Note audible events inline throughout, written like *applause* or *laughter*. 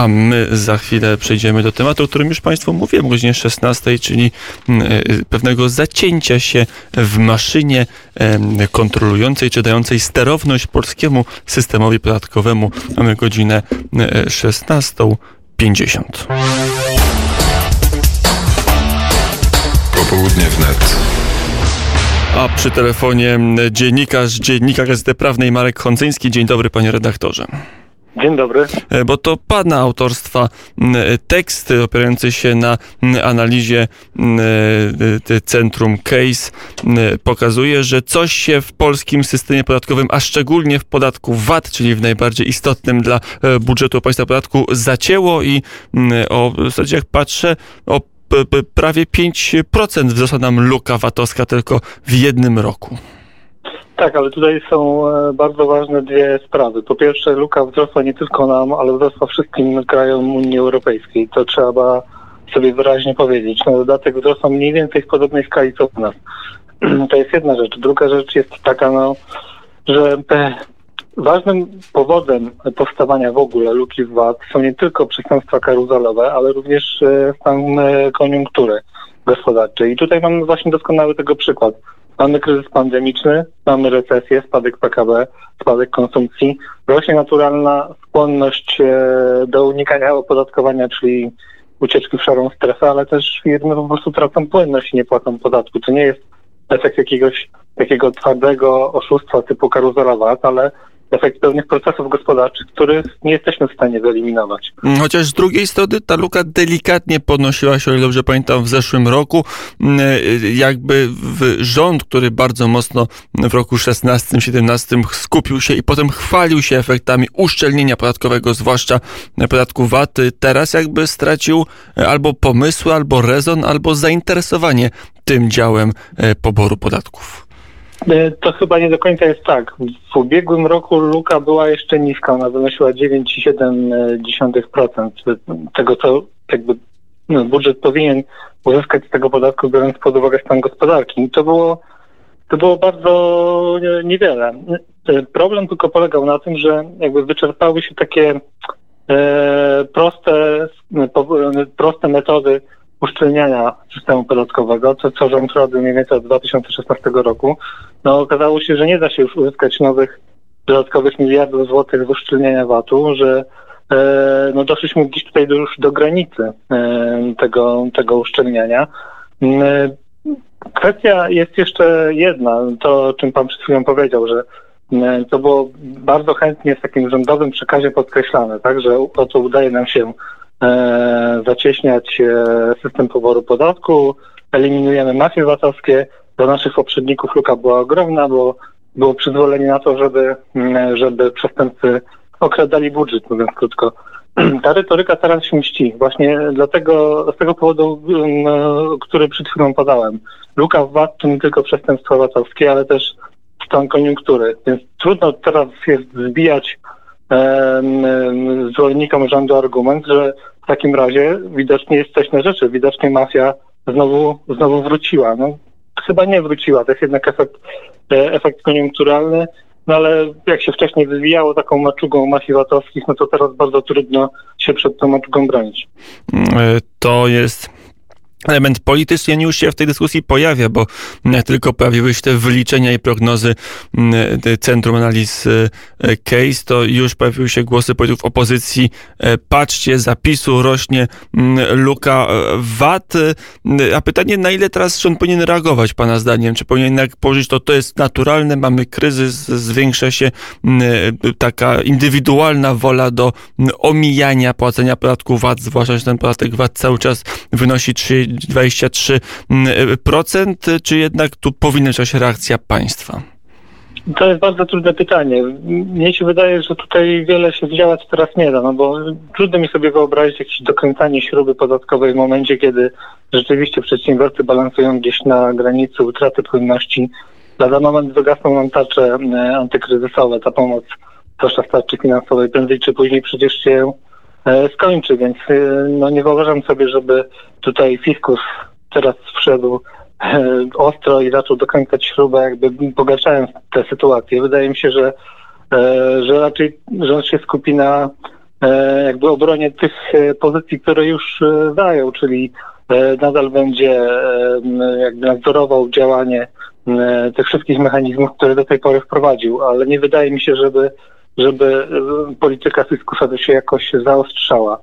A my za chwilę przejdziemy do tematu, o którym już Państwu mówiłem o godzinie 16, czyli pewnego zacięcia się w maszynie kontrolującej czy dającej sterowność polskiemu systemowi podatkowemu. Mamy godzinę 16.50. Popołudnie wnet. A przy telefonie dziennikarz Dziennika Gazety Prawnej Marek Hondzyński. Dzień dobry panie redaktorze. Dzień dobry. E, bo to pana autorstwa tekst opierający się na analizie e, Centrum Case pokazuje, że coś się w polskim systemie podatkowym, a szczególnie w podatku VAT, czyli w najbardziej istotnym dla e, budżetu państwa podatku, zacięło i o w zasadzie jak patrzę, o prawie 5% wzrosła nam luka VAT-owska tylko w jednym roku. Tak, ale tutaj są e, bardzo ważne dwie sprawy. Po pierwsze, luka wzrosła nie tylko nam, ale wzrosła wszystkim krajom Unii Europejskiej. To trzeba sobie wyraźnie powiedzieć. Na dodatek wzrosła mniej więcej w podobnej skali co u nas. *clears throat* To jest jedna rzecz. Druga rzecz jest taka, no, że ważnym powodem powstawania w ogóle luki w VAT są nie tylko przestępstwa karuzelowe, ale również e, stan e, koniunktury gospodarczej. I tutaj mamy właśnie doskonały tego przykład. Mamy kryzys pandemiczny, mamy recesję, spadek PKB, spadek konsumpcji, rośnie naturalna skłonność e, do unikania opodatkowania, czyli ucieczki w szarą strefę, ale też firmy po prostu tracą płynność i nie płacą podatku. To nie jest efekt jakiegoś takiego twardego oszustwa typu karuzelowa, ale efekt pewnych procesów gospodarczych, których nie jesteśmy w stanie wyeliminować. Mm, chociaż z drugiej strony ta luka delikatnie podnosiła się, o ile dobrze pamiętam, w zeszłym roku. Mm, e, jakby rząd, który bardzo mocno w roku 16-17 skupił się i potem chwalił się efektami uszczelnienia podatkowego, zwłaszcza podatku VAT, teraz jakby stracił albo pomysły, albo rezon, albo zainteresowanie tym działem poboru podatków. E, to chyba nie do końca jest tak. W ubiegłym roku luka była jeszcze niska, ona wynosiła 9,7% tego, co jakby no, budżet powinien uzyskać z tego podatku, biorąc pod uwagę stan gospodarki. I to było, to było bardzo niewiele. E, problem tylko polegał na tym, że jakby wyczerpały się takie e, proste, proste metody uszczelniania systemu podatkowego, to co rząd robi mniej więcej od 2016 roku, no okazało się, że nie da się już uzyskać nowych dodatkowych miliardów złotych z uszczelniania VAT-u, że e, no doszliśmy gdzieś tutaj już do granicy e, tego, tego uszczelniania. E, kwestia jest jeszcze jedna, to o czym pan przed chwilą powiedział, że e, to było bardzo chętnie w takim rządowym przekazie podkreślane, tak, że oto udaje nam się zacieśniać e, system poboru podatku, eliminujemy mafie VAT-owskie. Do naszych poprzedników luka była ogromna, bo było przyzwolenie na to, żeby, mm, żeby przestępcy okradali budżet, mówiąc krótko. *clears throat* Ta retoryka teraz się mści. Właśnie dlatego, z tego powodu, mm, który przed chwilą podałem. Luka w VAT to nie tylko przestępstwa VAT-owskie, ale też stan koniunktury. Więc trudno teraz jest zbijać zwolennikom rządu argument, że w takim razie widocznie jest coś na rzeczy, widocznie mafia znowu, znowu wróciła. No, chyba nie wróciła, to jest jednak efekt, e, efekt koniunkturalny, no ale jak się wcześniej wywijało taką maczugą mafii VAT-owskich, no to teraz bardzo trudno się przed tą maczugą bronić. E, to jest element polityczny już się w tej dyskusji pojawia, bo tylko pojawiły się te wyliczenia i prognozy mm, Centrum Analiz e, Case, to już pojawiły się głosy polityków opozycji. E, patrzcie, zapisu rośnie mm, luka e, VAT. A pytanie, na ile teraz rząd powinien reagować, pana zdaniem? Czy powinien jednak położyć to, to jest naturalne, mamy kryzys, zwiększa się mm, taka indywidualna wola do omijania płacenia podatku VAT, zwłaszcza, że ten podatek VAT cały czas wynosi 3 23%, czy jednak tu powinna być reakcja państwa? To jest bardzo trudne pytanie. Mnie się wydaje, że tutaj wiele się zdziałać teraz nie da, no bo trudno mi sobie wyobrazić jakieś dokręcanie śruby podatkowej w momencie, kiedy rzeczywiście przedsiębiorcy balansują gdzieś na granicy utraty płynności. Lada moment wygasną nam tarcze e, antykryzysowe, ta pomoc, zwłaszcza w tarczy finansowej, prędzej czy później przecież się skończy, więc e, no nie wyobrażam sobie, żeby tutaj fiskus teraz wszedł e, ostro i zaczął dokręcać śrubę, jakby pogarszając tę sytuację. Wydaje mi się, że, że raczej rząd się skupi na jakby obronie tych pozycji, które już dają, czyli nadal będzie jakby nadzorował działanie tych wszystkich mechanizmów, które do tej pory wprowadził, ale nie wydaje mi się, żeby, żeby polityka fiskusa się jakoś zaostrzała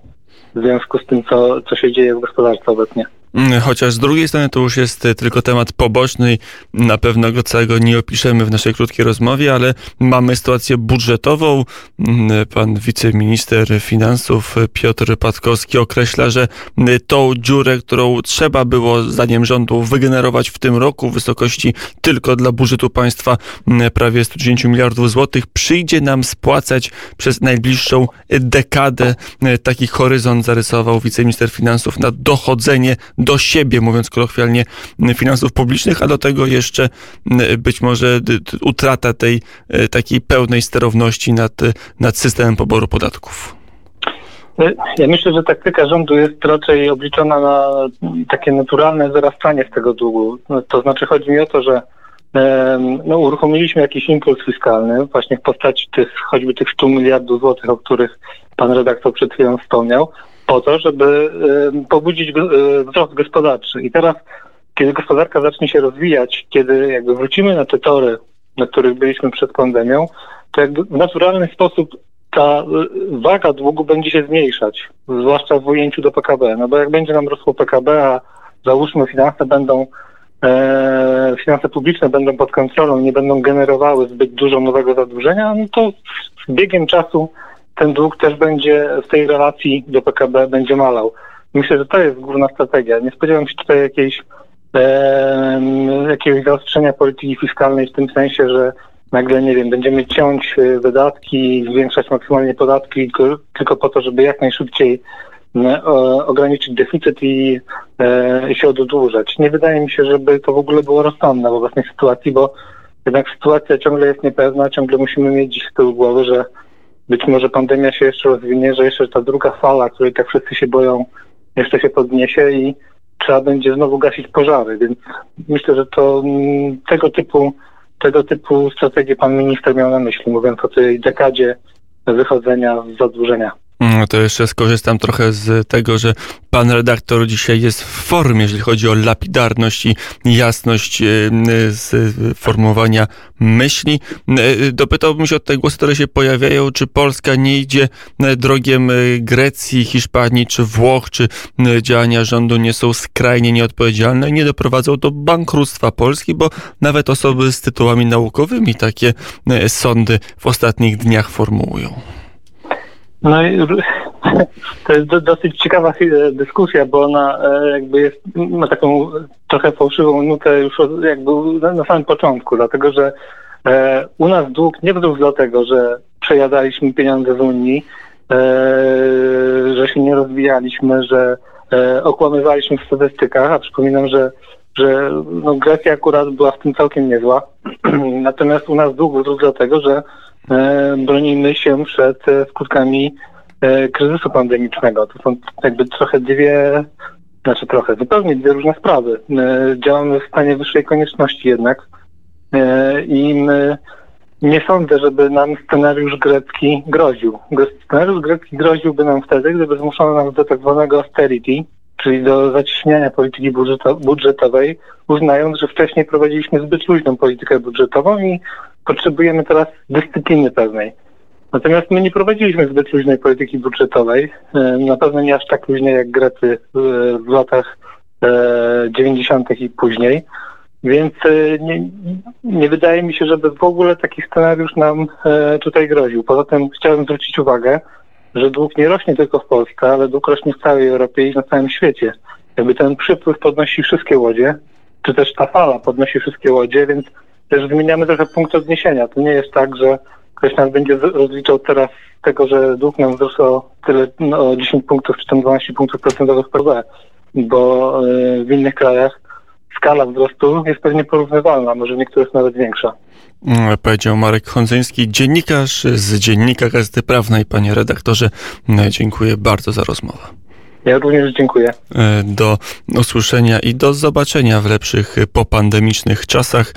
w związku z tym, co, co się dzieje w gospodarce obecnie. Mm, chociaż z drugiej strony to już jest e, tylko temat poboczny na pewno go całego nie opiszemy w naszej krótkiej rozmowie, ale mamy sytuację budżetową. Mm, pan wiceminister finansów e, Piotr Patkowski określa, że mm, tą dziurę, którą trzeba było zdaniem rządu wygenerować w tym roku w wysokości tylko dla budżetu państwa prawie 110 miliardów złotych, przyjdzie nam spłacać przez najbliższą dekadę. Taki horyzont zarysował wiceminister finansów na dochodzenie do siebie, mówiąc kolokwialnie, finansów publicznych, a do tego jeszcze być może utrata tej e, takiej pełnej sterowności nad, nad systemem poboru podatków. Ja myślę, że taktyka rządu jest raczej obliczona na takie naturalne zarastanie z tego długu. No, to znaczy chodzi mi o to, że no, uruchomiliśmy jakiś impuls fiskalny właśnie w postaci tych choćby tych 100 miliardów złotych, o których pan redaktor przed chwilą wspomniał, po to, żeby pobudzić wzrost gospodarczy. I teraz, kiedy gospodarka zacznie się rozwijać, kiedy jakby wrócimy na te tory, na których byliśmy przed pandemią, to jakby w naturalny sposób ta waga długu będzie się zmniejszać, zwłaszcza w ujęciu do PKB. No bo jak będzie nam rosło PKB, a załóżmy finanse będą e, finanse publiczne będą pod kontrolą, nie będą generowały zbyt dużo nowego zadłużenia, no to z biegiem czasu ten dług też będzie w tej relacji do PKB będzie malał. Myślę, że to jest główna strategia. Nie spodziewam się tutaj jakiejś, e, jakiegoś zaostrzenia polityki fiskalnej w tym sensie, że nagle, nie wiem, będziemy ciąć e, wydatki, zwiększać maksymalnie podatki tylko, po to, żeby jak najszybciej ograniczyć deficyt i, e, się oddłużać. Nie wydaje mi się, żeby to w ogóle było rozsądne w obecnej sytuacji, bo jednak sytuacja ciągle jest niepewna, ciągle musimy mieć dziś z tyłu głowy, że być może pandemia się jeszcze rozwinie, że jeszcze ta druga fala, której tak wszyscy się boją, jeszcze się podniesie i trzeba będzie znowu gasić pożary, więc myślę, że to mm, tego typu, tego typu strategię pan minister miał na myśli, mówiąc o tej dekadzie wychodzenia z zadłużenia. No to jeszcze skorzystam trochę z tego, że pan redaktor dzisiaj jest w formie, jeżeli chodzi o lapidarność i jasność formułowania myśli. Dopytałbym się od tych głosów, które się pojawiają, czy Polska nie idzie drogiem Grecji, Hiszpanii czy Włoch, czy działania rządu nie są skrajnie nieodpowiedzialne i nie doprowadzą do bankructwa Polski, bo nawet osoby z tytułami naukowymi takie sądy w ostatnich dniach formułują. No i *laughs* to jest do, dosyć ciekawa dyskusja, bo ona e, jakby jest, ma taką trochę fałszywą nutę już jakby na samym początku, dlatego że e, u nas dług nie wzrósł dlatego, że przejadaliśmy pieniądze z Unii, e, że się nie rozwijaliśmy, że okłamywaliśmy w statystykach, a przypominam, że że no, Grecja akurat była w tym całkiem niezła. *clears throat* Natomiast u nas dług wzrósł dlatego, że E, bronimy się przed e, skutkami e, kryzysu pandemicznego. To są jakby trochę dwie, znaczy trochę, zupełnie dwie różne sprawy. Działamy w stanie wyższej konieczności jednak i nie sądzę, żeby nam scenariusz grecki groził. Scenariusz grecki groziłby nam wtedy, gdyby zmuszono nas do tak zwanego austerity, czyli do zacieśniania polityki budżetowej, uznając, że wcześniej prowadziliśmy zbyt luźną politykę budżetową i potrzebujemy teraz dyscypliny pewnej. Natomiast my nie prowadziliśmy zbyt luźnej polityki budżetowej, e, na pewno nie aż tak luźnej jak Grecy e, w latach 90. E, i później, więc nie, nie wydaje mi się, żeby w ogóle taki scenariusz nam tutaj groził. Poza tym chciałem zwrócić uwagę, że dług nie rośnie tylko w Polsce, ale dług rośnie w całej Europie i na całym świecie. Jakby ten przypływ podnosi wszystkie łodzie, czy też ta fala podnosi wszystkie łodzie, więc też wymieniamy trochę punkt odniesienia. To nie jest tak, że ktoś nas będzie rozliczał teraz tego, że dług nam wzrósł o tyle, no, 10 punktów, czy tam 12 punktów procentowych PKB, bo y, w innych krajach skala wzrostu jest pewnie porównywalna, może w niektórych nawet większa. Mm, powiedział Marek Hondzyński, dziennikarz z Dziennika Gazety Prawnej. Panie redaktorze, dziękuję bardzo za rozmowę. Ja również dziękuję. E, do usłyszenia i do zobaczenia w lepszych popandemicznych czasach.